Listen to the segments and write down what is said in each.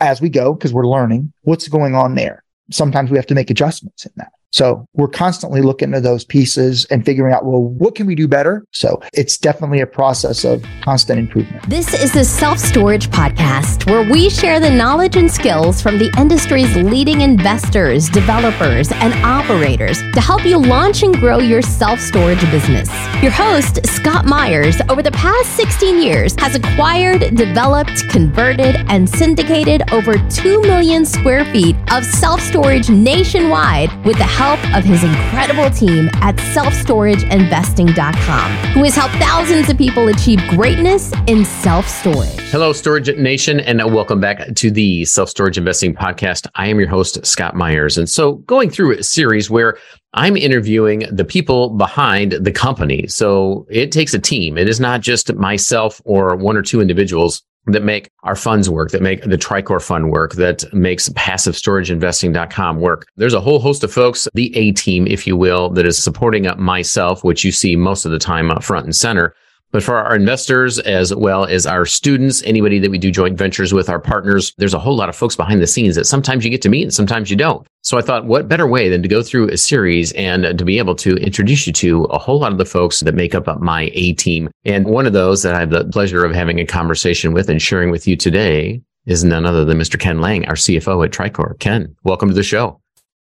as we go because we're learning what's going on there. Sometimes we have to make adjustments in that. So we're constantly looking at those pieces and figuring out, well, what can we do better? So it's definitely a process of constant improvement. This is the Self Storage Podcast, where we share the knowledge and skills from the industry's leading investors, developers, and operators to help you launch and grow your self storage business. Your host, Scott Meyers, over the past 16 years has acquired, developed, converted, and syndicated over 2 million square feet of self storage nationwide with the help of his incredible team at selfstorageinvesting.com, who has helped thousands of people achieve greatness in self storage. Hello, Storage Nation, and welcome back to the Self Storage Investing Podcast. I am your host, Scott Meyers. And so, going through a series where I'm interviewing the people behind the company. So it takes a team. It is not just myself or one or two individuals that make our funds work, that make the TriCore fund work, that makes passivestorageinvesting.com work. There's a whole host of folks, the A team, if you will, that is supporting up myself, which you see most of the time up front and center. But for our investors, as well as our students, anybody that we do joint ventures with, our partners, there's a whole lot of folks behind the scenes that sometimes you get to meet and sometimes you don't. So I thought, what better way than to go through a series and to be able to introduce you to a whole lot of the folks that make up my A team. And one of those that I have the pleasure of having a conversation with and sharing with you today is none other than Mr. Ken Lange, our CFO at TriCore. Ken, welcome to the show.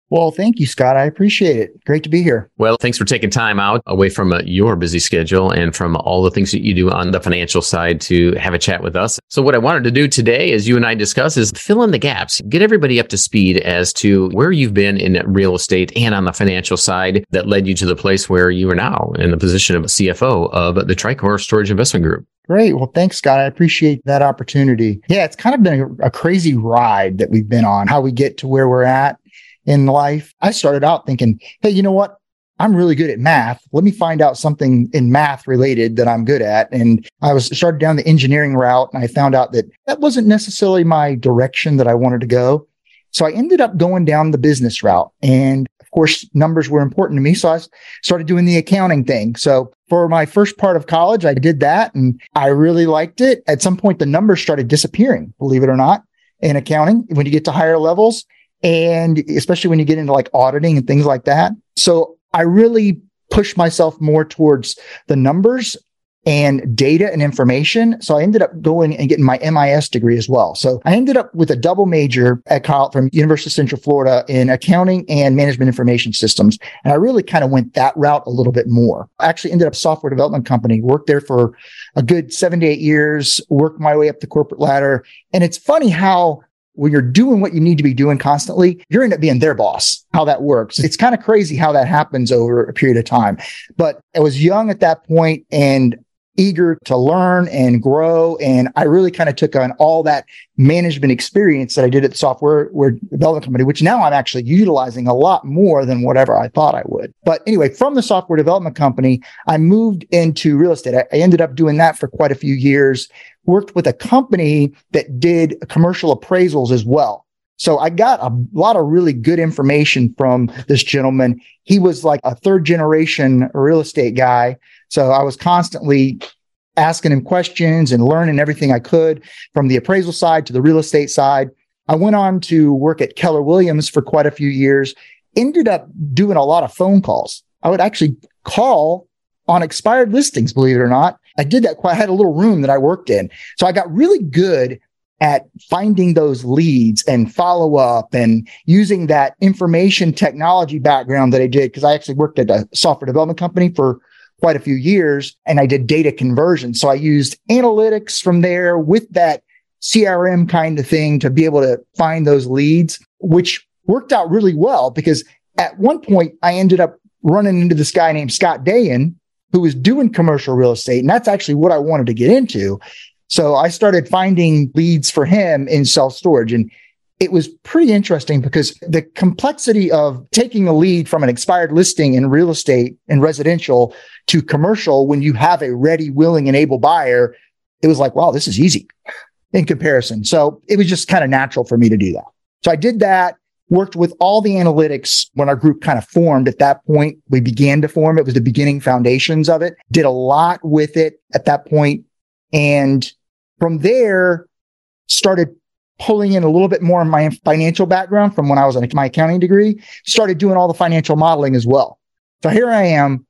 Well, thank you, Scott. I appreciate it. Great to be here. Well, thanks for taking time out away from uh, your busy schedule and from all the things that you do on the financial side to have a chat with us. So what I wanted to do today, as you and I discuss, is fill in the gaps, get everybody up to speed as to where you've been in real estate and on the financial side that led you to the place where you are now in the position of CFO of the TriCore Storage Investment Group. Great. Well, thanks, Scott. I appreciate that opportunity. Yeah, it's kind of been a, a crazy ride that we've been on, how we get to where we're at in life. I started out thinking, hey, you know what? I'm really good at math. Let me find out something in math related that I'm good at. And I was started down the engineering route and I found out that that wasn't necessarily my direction that I wanted to go. So I ended up going down the business route. And of course, numbers were important to me. So I started doing the accounting thing. So for my first part of college, I did that and I really liked it. At some point, the numbers started disappearing, believe it or not, in accounting. When you get to higher levels, and especially when you get into like auditing and things like that. So I really push myself more towards the numbers and data and information. So I ended up going and getting my MIS degree as well. So I ended up with a double major at Cal from University of Central Florida in accounting and management information systems. And I really kind of went that route a little bit more. I actually ended up software development company, worked there for a good seven to eight years, worked my way up the corporate ladder. And it's funny how when you're doing what you need to be doing constantly, you're end up being their boss, how that works. It's kind of crazy how that happens over a period of time. But I was young at that point and eager to learn and grow. And I really kind of took on all that management experience that I did at the software development company, which now I'm actually utilizing a lot more than whatever I thought I would. But anyway, from the software development company, I moved into real estate. I, I ended up doing that for quite a few years worked with a company that did commercial appraisals as well. So I got a lot of really good information from this gentleman. He was like a third generation real estate guy. So I was constantly asking him questions and learning everything I could from the appraisal side to the real estate side. I went on to work at Keller Williams for quite a few years, ended up doing a lot of phone calls. I would actually call on expired listings, believe it or not. I did that quite, I had a little room that I worked in. So I got really good at finding those leads and follow up and using that information technology background that I did. Cause I actually worked at a software development company for quite a few years and I did data conversion. So I used analytics from there with that CRM kind of thing to be able to find those leads, which worked out really well because at one point I ended up running into this guy named Scott Dahan who was doing commercial real estate. And that's actually what I wanted to get into. So I started finding leads for him in self storage. And it was pretty interesting because the complexity of taking a lead from an expired listing in real estate and residential to commercial when you have a ready, willing, and able buyer, it was like, wow, this is easy in comparison. So it was just kind of natural for me to do that. So I did that worked with all the analytics when our group kind of formed at that point. We began to form. It was the beginning foundations of it, did a lot with it at that point. And from there started pulling in a little bit more of my financial background from when I was in my accounting degree, started doing all the financial modeling as well. So here I am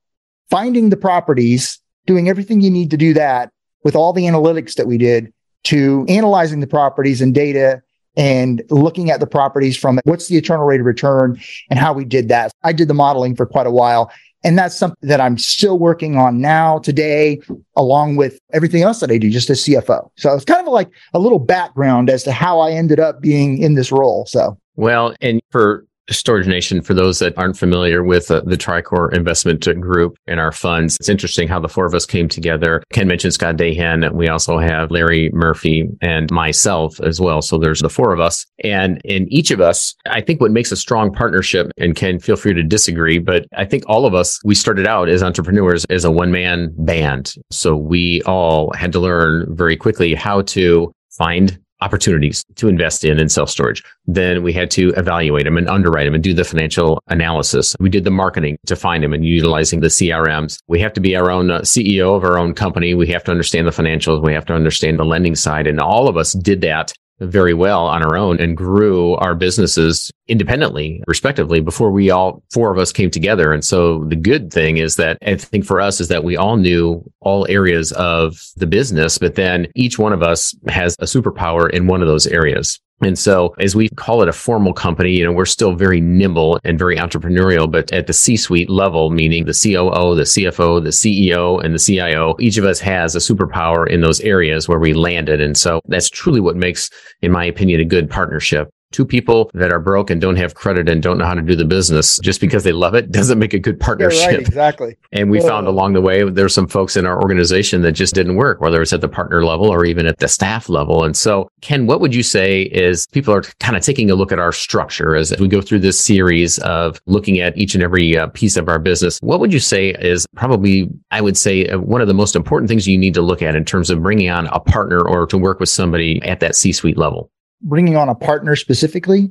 finding the properties, doing everything you need to do that with all the analytics that we did to analyzing the properties and data and looking at the properties from what's the internal rate of return and how we did that. I did the modeling for quite a while. And that's something that I'm still working on now today, along with everything else that I do, just as CFO. So it's kind of like a little background as to how I ended up being in this role. So, well, and for Storage Nation, for those that aren't familiar with uh, the TriCore investment group and our funds, it's interesting how the four of us came together. Ken mentioned Scott Dahan. We also have Larry Murphy and myself as well. So there's the four of us. And in each of us, I think what makes a strong partnership, and Ken, feel free to disagree, but I think all of us, we started out as entrepreneurs as a one man band. So we all had to learn very quickly how to find opportunities to invest in in self storage. Then we had to evaluate them and underwrite them and do the financial analysis. We did the marketing to find them and utilizing the CRMs. We have to be our own uh, CEO of our own company. We have to understand the financials. We have to understand the lending side. And all of us did that very well on our own and grew our businesses independently, respectively, before we all four of us came together. And so the good thing is that I think for us is that we all knew all areas of the business, but then each one of us has a superpower in one of those areas. And so as we call it a formal company, you know, we're still very nimble and very entrepreneurial, but at the C-suite level, meaning the COO, the CFO, the CEO, and the CIO, each of us has a superpower in those areas where we landed. And so that's truly what makes, in my opinion, a good partnership two people that are broke and don't have credit and don't know how to do the business just because they love it doesn't make a good partnership. Right, exactly. And we found along the way there's some folks in our organization that just didn't work, whether it's at the partner level or even at the staff level. And so, Ken, what would you say is people are kind of taking a look at our structure as we go through this series of looking at each and every uh, piece of our business? What would you say is probably, I would say, uh, one of the most important things you need to look at in terms of bringing on a partner or to work with somebody at that C suite level? Bringing on a partner specifically.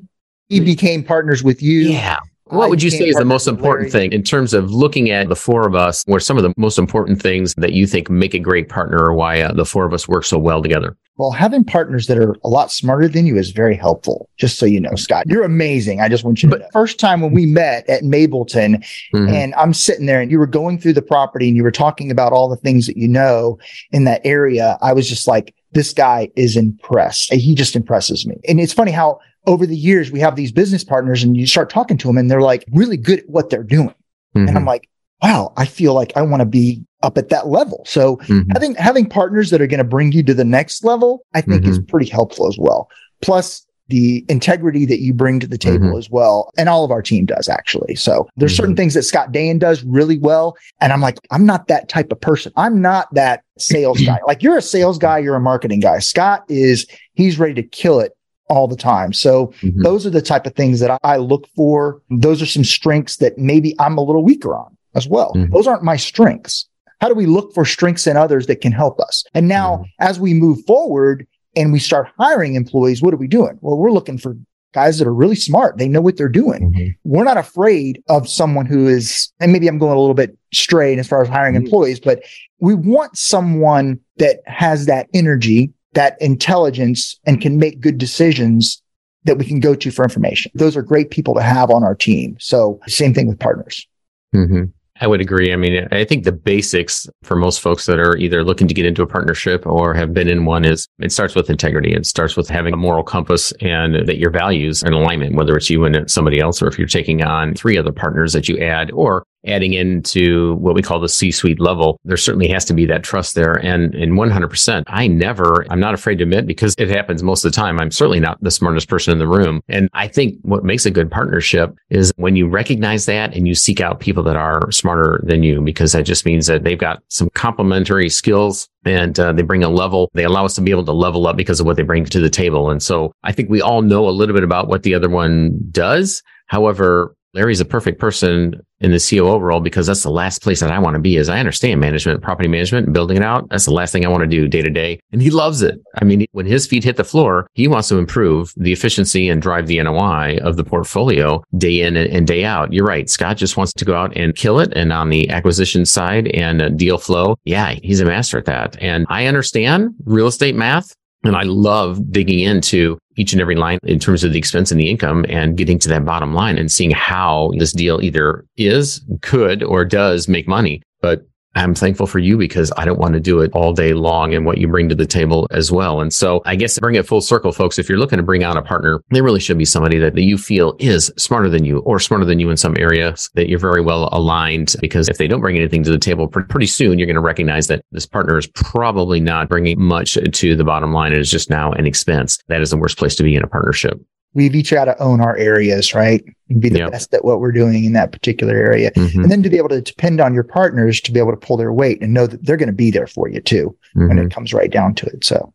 He became partners with you. Yeah. What would you say is the most important thing in terms of looking at the four of us? What are some of the most important things that you think make a great partner or why uh, the four of us work so well together? Well, having partners that are a lot smarter than you is very helpful. Just so you know, Scott, you're amazing. I just want you to know. First time when we met at Mableton mm-hmm. and I'm sitting there and you were going through the property and you were talking about all the things that you know in that area, I was just like, this guy is impressed. He just impresses me. And it's funny how over the years we have these business partners and you start talking to them and they're like really good at what they're doing. Mm-hmm. And I'm mm-hmm. like, wow, I feel like I want to be up at that level. So mm-hmm. having having partners that are going to bring you to the next level, I think mm-hmm. is pretty helpful as well. Plus the integrity that you bring to the table mm-hmm. as well. And all of our team does actually. So there's mm-hmm. certain things that Scott Dahan does really well. And I'm like, I'm not that type of person. I'm not that sales guy. Like you're a sales guy, you're a marketing guy. Scott is, he's ready to kill it all the time. So mm-hmm. those are the type of things that I look for. Those are some strengths that maybe I'm a little weaker on as well. Mm-hmm. Those aren't my strengths. How do we look for strengths in others that can help us? And now mm-hmm. as we move forward, and we start hiring employees, what are we doing? Well, we're looking for guys that are really smart. They know what they're doing. Mm-hmm. We're not afraid of someone who is, and maybe I'm going a little bit straight as far as hiring mm-hmm. employees, but we want someone that has that energy, that intelligence and can make good decisions that we can go to for information. Those are great people to have on our team. So same thing with partners. Mm-hmm. I would agree. I mean, I think the basics for most folks that are either looking to get into a partnership or have been in one is it starts with integrity. It starts with having a moral compass and that your values are in alignment, whether it's you and somebody else, or if you're taking on three other partners that you add, or adding into what we call the C-suite level, there certainly has to be that trust there. And in 100%, I never, I'm not afraid to admit because it happens most of the time. I'm certainly not the smartest person in the room. And I think what makes a good partnership is when you recognize that and you seek out people that are smarter than you, because that just means that they've got some complementary skills and uh, they bring a level. They allow us to be able to level up because of what they bring to the table. And so I think we all know a little bit about what the other one does. However, Larry's a perfect person in the COO role because that's the last place that I want to be. As I understand management, property management, building it out. That's the last thing I want to do day to day. And he loves it. I mean, when his feet hit the floor, he wants to improve the efficiency and drive the NOI of the portfolio day in and day out. You're right. Scott just wants to go out and kill it. And on the acquisition side and deal flow, yeah, he's a master at that. And I understand real estate math And I love digging into each and every line in terms of the expense and the income and getting to that bottom line and seeing how this deal either is, could, or does make money. But I'm thankful for you because I don't want to do it all day long and what you bring to the table as well. And so I guess bring it full circle, folks. If you're looking to bring out a partner, there really should be somebody that, that you feel is smarter than you or smarter than you in some areas that you're very well aligned. Because if they don't bring anything to the table, pretty soon you're going to recognize that this partner is probably not bringing much to the bottom line. It is just now an expense. That is the worst place to be in a partnership we've each got to own our areas, right? And be the yep. best at what we're doing in that particular area. Mm-hmm. And then to be able to depend on your partners to be able to pull their weight and know that they're going to be there for you too mm-hmm. when it mm-hmm. comes right down to it. So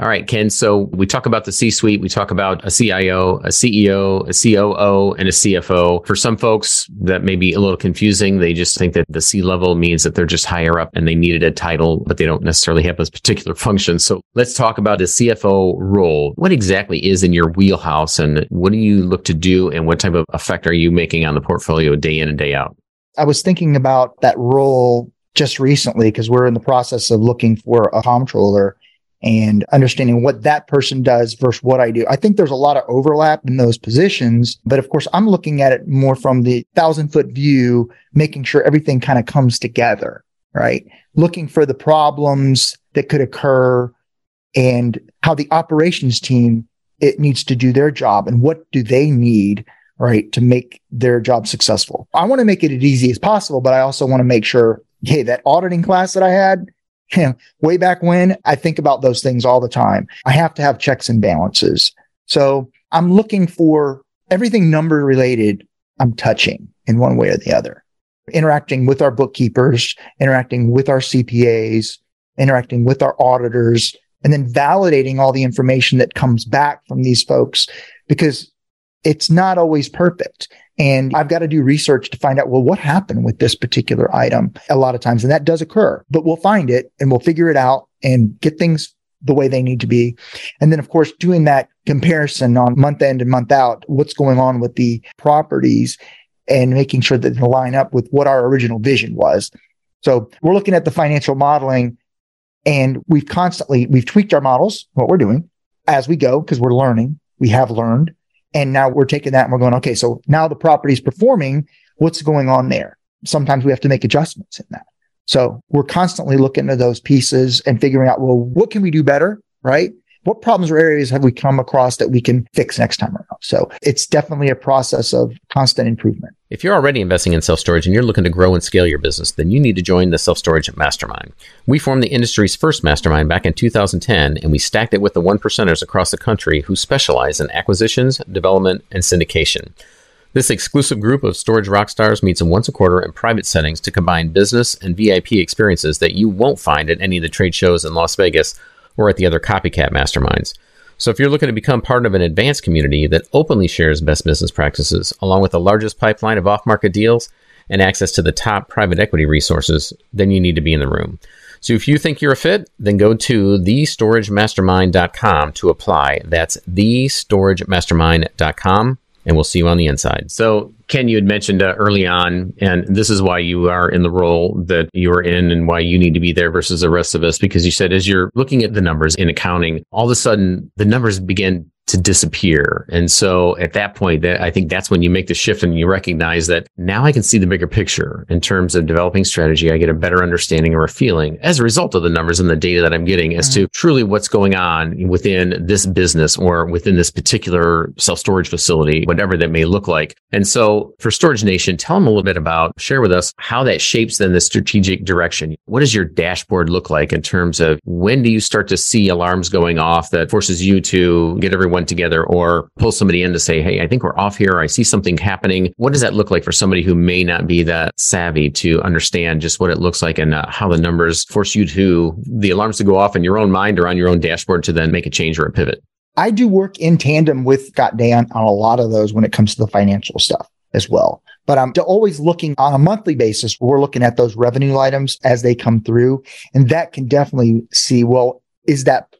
all right, Ken. So we talk about the C suite. We talk about a CIO, a CEO, a COO, and a CFO. For some folks, that may be a little confusing. They just think that the C level means that they're just higher up and they needed a title, but they don't necessarily have those particular functions. So let's talk about the CFO role. What exactly is in your wheelhouse and what do you look to do and what type of effect are you making on the portfolio day in and day out? I was thinking about that role just recently because we're in the process of looking for a comptroller and understanding what that person does versus what I do. I think there's a lot of overlap in those positions, but of course I'm looking at it more from the thousand foot view, making sure everything kind of comes together, right? Looking for the problems that could occur and how the operations team it needs to do their job and what do they need right to make their job successful i want to make it as easy as possible but i also want to make sure hey that auditing class that i had way back when, I think about those things all the time. I have to have checks and balances. So I'm looking for everything number related, I'm touching in one way or the other, interacting with our bookkeepers, interacting with our CPAs, interacting with our auditors, and then validating all the information that comes back from these folks because it's not always perfect. And I've got to do research to find out, well, what happened with this particular item a lot of times. And that does occur, but we'll find it and we'll figure it out and get things the way they need to be. And then, of course, doing that comparison on month end and month out, what's going on with the properties and making sure that they line up with what our original vision was. So we're looking at the financial modeling and we've constantly, we've tweaked our models, what we're doing as we go, because we're learning. We have learned. And now we're taking that and we're going, okay, so now the property is performing. What's going on there? Sometimes we have to make adjustments in that. So we're constantly looking at those pieces and figuring out, well, what can we do better? Right. What problems or areas have we come across that we can fix next time around? So it's definitely a process of constant improvement. If you're already investing in self storage and you're looking to grow and scale your business, then you need to join the Self Storage Mastermind. We formed the industry's first mastermind back in 2010, and we stacked it with the one percenters across the country who specialize in acquisitions, development, and syndication. This exclusive group of storage rock stars meets once a quarter in private settings to combine business and VIP experiences that you won't find at any of the trade shows in Las Vegas or at the other copycat masterminds. So if you're looking to become part of an advanced community that openly shares best business practices, along with the largest pipeline of off market deals and access to the top private equity resources, then you need to be in the room. So if you think you're a fit, then go to thestoragemastermind.com to apply. That's thestoragemastermind.com and we'll see you on the inside. So, Ken, you had mentioned uh, early on, and this is why you are in the role that you are in and why you need to be there versus the rest of us, because you said as you're looking at the numbers in accounting, all of a sudden the numbers begin to disappear. And so at that point, that I think that's when you make the shift and you recognize that now I can see the bigger picture in terms of developing strategy. I get a better understanding or a feeling as a result of the numbers and the data that I'm getting as mm-hmm. to truly what's going on within this business or within this particular self storage facility, whatever that may look like. And so for Storage Nation, tell them a little bit about, share with us how that shapes then the strategic direction. What does your dashboard look like in terms of when do you start to see alarms going off that forces you to get everyone one together or pull somebody in to say, Hey, I think we're off here. I see something happening. What does that look like for somebody who may not be that savvy to understand just what it looks like and uh, how the numbers force you to the alarms to go off in your own mind or on your own dashboard to then make a change or a pivot? I do work in tandem with Scott Dahan on, on a lot of those when it comes to the financial stuff as well. But I'm always looking on a monthly basis. We're looking at those revenue items as they come through. And that can definitely see, well, is that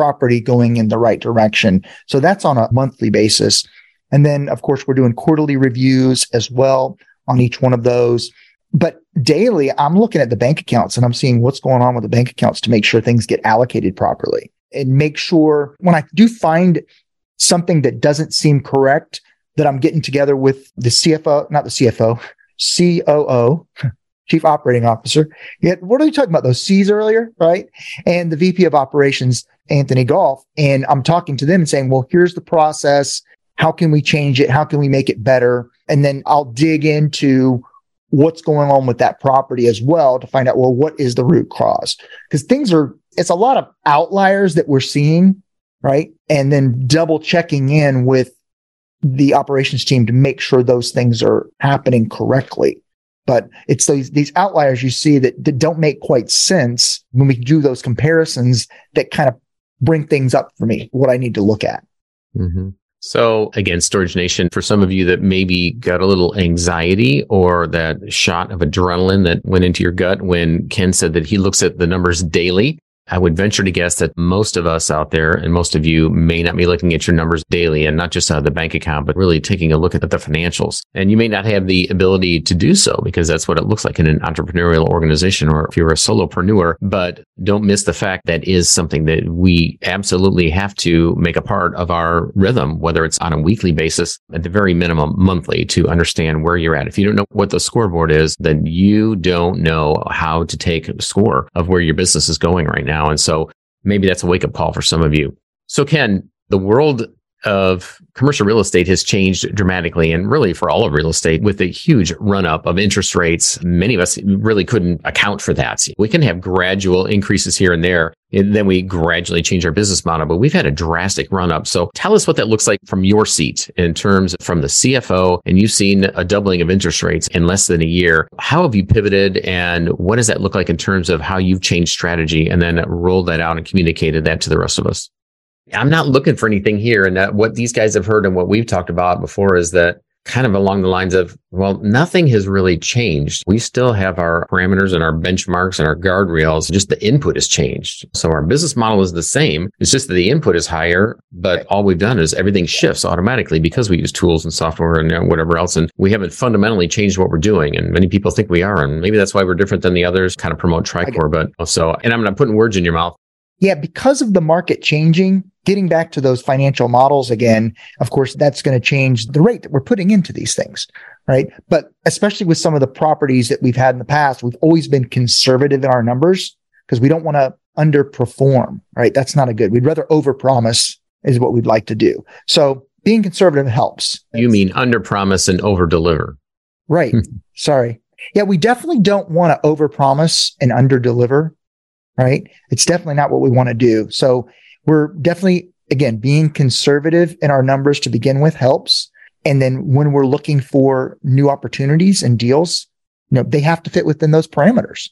property going in the right direction. So that's on a monthly basis. And then, of course, we're doing quarterly reviews as well on each one of those. But daily, I'm looking at the bank accounts and I'm seeing what's going on with the bank accounts to make sure things get allocated properly. and make sure when I do find something that doesn't seem correct, that I'm getting together with the CFO, not the CFO, COO, Chief Operating Officer. Yeah, what are you talking about? Those C's earlier, right? And the VP of Operations, Anthony Golf. And I'm talking to them and saying, well, here's the process. How can we change it? How can we make it better? And then I'll dig into what's going on with that property as well to find out, well, what is the root cause? Because things are, it's a lot of outliers that we're seeing, right? And then double checking in with the operations team to make sure those things are happening correctly. But it's these, these outliers you see that, that don't make quite sense when we do those comparisons that kind of bring things up for me, what I need to look at. Mm-hmm. So again, Storage Nation, for some of you that maybe got a little anxiety or that shot of adrenaline that went into your gut when Ken said that he looks at the numbers daily, I would venture to guess that most of us out there and most of you may not be looking at your numbers daily and not just out of the bank account, but really taking a look at the financials. And you may not have the ability to do so because that's what it looks like in an entrepreneurial organization or if you're a solopreneur. But don't miss the fact that is something that we absolutely have to make a part of our rhythm, whether it's on a weekly basis, at the very minimum monthly to understand where you're at. If you don't know what the scoreboard is, then you don't know how to take a score of where your business is going right now now. And so maybe that's a wake up call for some of you. So Ken, the world of commercial real estate has changed dramatically and really for all of real estate with a huge run up of interest rates. Many of us really couldn't account for that. We can have gradual increases here and there. And then we gradually change our business model, but we've had a drastic run up. So tell us what that looks like from your seat in terms from the CFO and you've seen a doubling of interest rates in less than a year. How have you pivoted and what does that look like in terms of how you've changed strategy and then rolled that out and communicated that to the rest of us? I'm not looking for anything here. And that what these guys have heard and what we've talked about before is that kind of along the lines of, well, nothing has really changed. We still have our parameters and our benchmarks and our guardrails. Just the input has changed. So our business model is the same. It's just that the input is higher, but all we've done is everything shifts automatically because we use tools and software and whatever else. And we haven't fundamentally changed what we're doing. And many people think we are. And maybe that's why we're different than the others, kind of promote TriCore. But so, and I'm not putting words in your mouth. Yeah, because of the market changing, getting back to those financial models again, of course, that's going to change the rate that we're putting into these things, right? But especially with some of the properties that we've had in the past, we've always been conservative in our numbers because we don't want to underperform, right? That's not a good. We'd rather overpromise is what we'd like to do. So being conservative helps. You mean underpromise and overdeliver. Right. Sorry. Yeah, we definitely don't want to overpromise and underdeliver, right? It's definitely not what we want to do. So we're definitely, again, being conservative in our numbers to begin with helps. And then when we're looking for new opportunities and deals, you know, they have to fit within those parameters.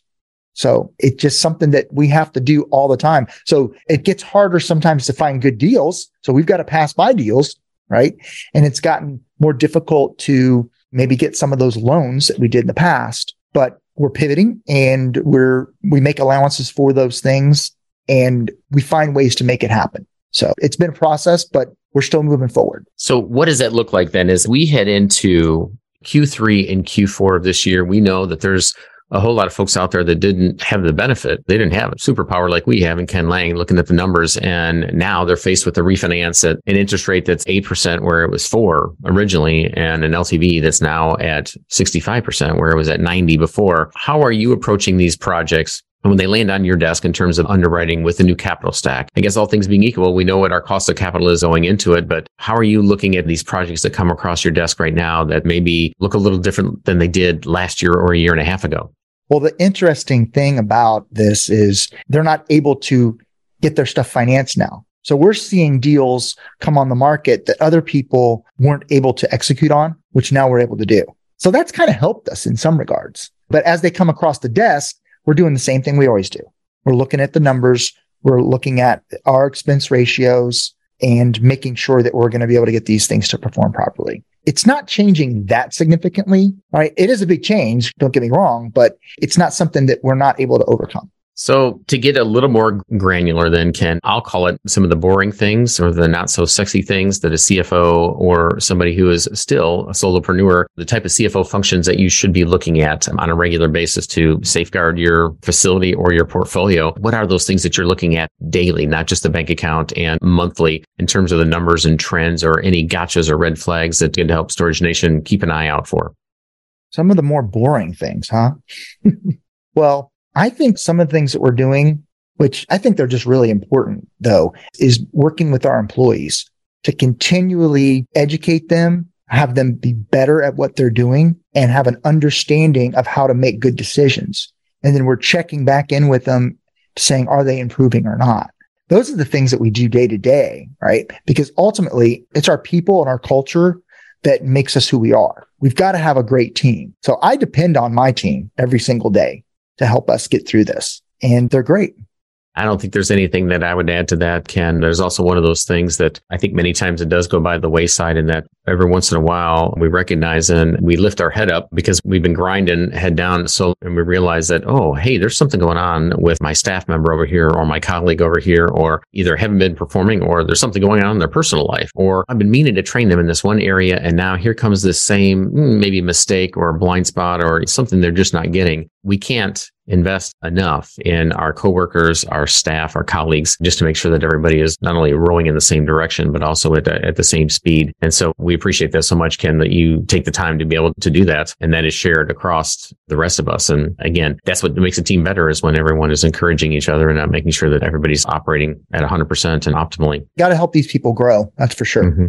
So it's just something that we have to do all the time. So it gets harder sometimes to find good deals. So we've got to pass by deals, right? And it's gotten more difficult to maybe get some of those loans that we did in the past, but we're pivoting and we're, we make allowances for those things and we find ways to make it happen. So it's been a process, but we're still moving forward. So what does that look like then as we head into Q3 and Q4 of this year? We know that there's a whole lot of folks out there that didn't have the benefit. They didn't have a superpower like we have in Ken Lange looking at the numbers. And now they're faced with a refinance at an interest rate that's 8% where it was four originally and an LTV that's now at 65% where it was at 90 before. How are you approaching these projects? And when they land on your desk in terms of underwriting with the new capital stack, I guess all things being equal, we know what our cost of capital is going into it. But how are you looking at these projects that come across your desk right now that maybe look a little different than they did last year or a year and a half ago? Well, the interesting thing about this is they're not able to get their stuff financed now. So we're seeing deals come on the market that other people weren't able to execute on, which now we're able to do. So that's kind of helped us in some regards. But as they come across the desk, we're doing the same thing we always do. We're looking at the numbers. We're looking at our expense ratios and making sure that we're going to be able to get these things to perform properly. It's not changing that significantly, right? It is a big change. Don't get me wrong, but it's not something that we're not able to overcome. So to get a little more granular then, Ken, I'll call it some of the boring things or the not so sexy things that a CFO or somebody who is still a solopreneur, the type of CFO functions that you should be looking at on a regular basis to safeguard your facility or your portfolio. What are those things that you're looking at daily, not just the bank account and monthly in terms of the numbers and trends or any gotchas or red flags that can help Storage Nation keep an eye out for? Some of the more boring things, huh? well, I think some of the things that we're doing, which I think they're just really important though, is working with our employees to continually educate them, have them be better at what they're doing and have an understanding of how to make good decisions. And then we're checking back in with them saying, are they improving or not? Those are the things that we do day to day, right? Because ultimately it's our people and our culture that makes us who we are. We've got to have a great team. So I depend on my team every single day to help us get through this. And they're great. I don't think there's anything that I would add to that, Ken. There's also one of those things that I think many times it does go by the wayside in that every once in a while we recognize and we lift our head up because we've been grinding head down. So, and we realize that, oh, hey, there's something going on with my staff member over here or my colleague over here, or either haven't been performing or there's something going on in their personal life, or I've been meaning to train them in this one area. And now here comes this same hmm, maybe mistake or a blind spot or something they're just not getting. We can't invest enough in our coworkers, our staff, our colleagues, just to make sure that everybody is not only rowing in the same direction, but also at, at the same speed. And so we appreciate that so much, Ken, that you take the time to be able to do that. And that is shared across the rest of us. And again, that's what makes a team better is when everyone is encouraging each other and not making sure that everybody's operating at 100% and optimally. Got to help these people grow. That's for sure. Mm-hmm.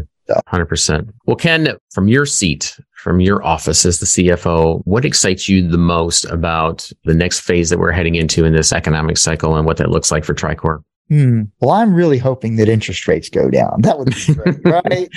100%. Well, Ken, from your seat, from your office as the CFO, what excites you the most about the next phase that we're heading into in this economic cycle and what that looks like for TriCore? Hmm. Well, I'm really hoping that interest rates go down. That would be great, right?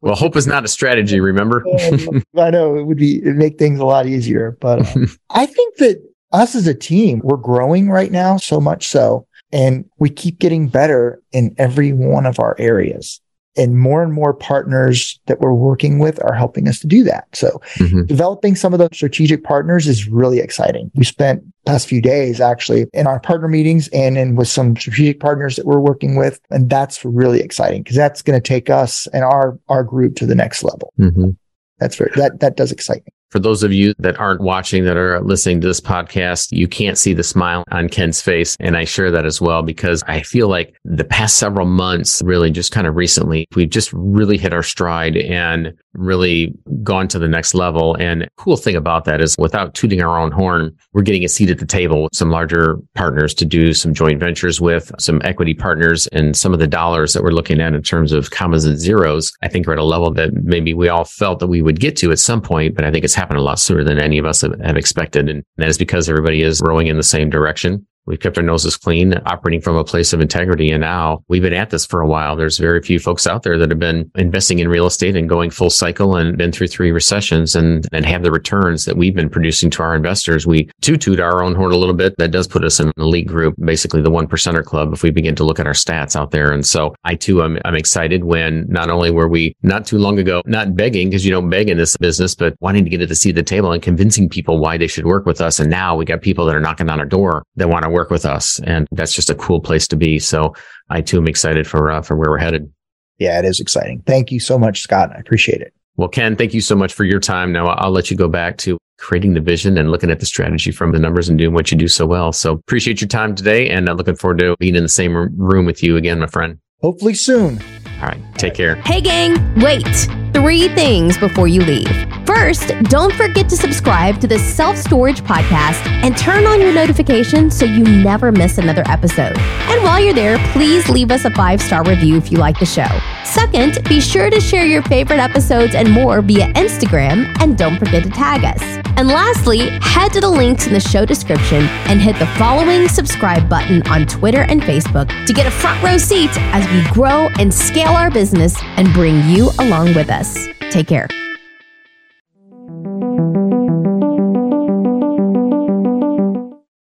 well, hope is not a strategy, remember? I know it would be it make things a lot easier, but uh, I think that us as a team, we're growing right now so much so, and we keep getting better in every one of our areas and more and more partners that we're working with are helping us to do that. So mm-hmm. developing some of those strategic partners is really exciting. We spent past few days actually in our partner meetings and in with some strategic partners that we're working with. And that's really exciting because that's going to take us and our, our group to the next level. Mm-hmm. That's very, that, that does excite me. For those of you that aren't watching, that are listening to this podcast, you can't see the smile on Ken's face. And I share that as well because I feel like the past several months, really just kind of recently, we've just really hit our stride and really gone to the next level. And cool thing about that is without tooting our own horn, we're getting a seat at the table with some larger partners to do some joint ventures with some equity partners and some of the dollars that we're looking at in terms of commas and zeros. I think we're at a level that maybe we all felt that we would get to at some point, but I think it's happened a lot sooner than any of us have, have expected. And that is because everybody is rowing in the same direction. We've kept our noses clean, operating from a place of integrity. And now we've been at this for a while. There's very few folks out there that have been investing in real estate and going full cycle and been through three recessions and, and have the returns that we've been producing to our investors. We toot our own horn a little bit. That does put us in an elite group, basically the one percenter club, if we begin to look at our stats out there. And so I too am I'm excited when not only were we not too long ago not begging because you don't beg in this business, but wanting to get at the seat of the table and convincing people why they should work with us. And now we got people that are knocking on our door that want to work with us. And that's just a cool place to be. So I too am excited for, uh, for where we're headed. Yeah, it is exciting. Thank you so much, Scott. I appreciate it. Well, Ken, thank you so much for your time. Now I'll let you go back to creating the vision and looking at the strategy from the numbers and doing what you do so well. So appreciate your time today and I'm looking forward to being in the same room with you again, my friend. Hopefully soon. All right. Take care. Hey, gang. Wait. Three things before you leave. First, don't forget to subscribe to the Self Storage Podcast and turn on your notifications so you never miss another episode. And while you're there, please leave us a five star review if you like the show. Second, be sure to share your favorite episodes and more via Instagram and don't forget to tag us. And lastly, head to the links in the show description and hit the following subscribe button on Twitter and Facebook to get a front row seat as we grow and scale our business and bring you along with us. Take care.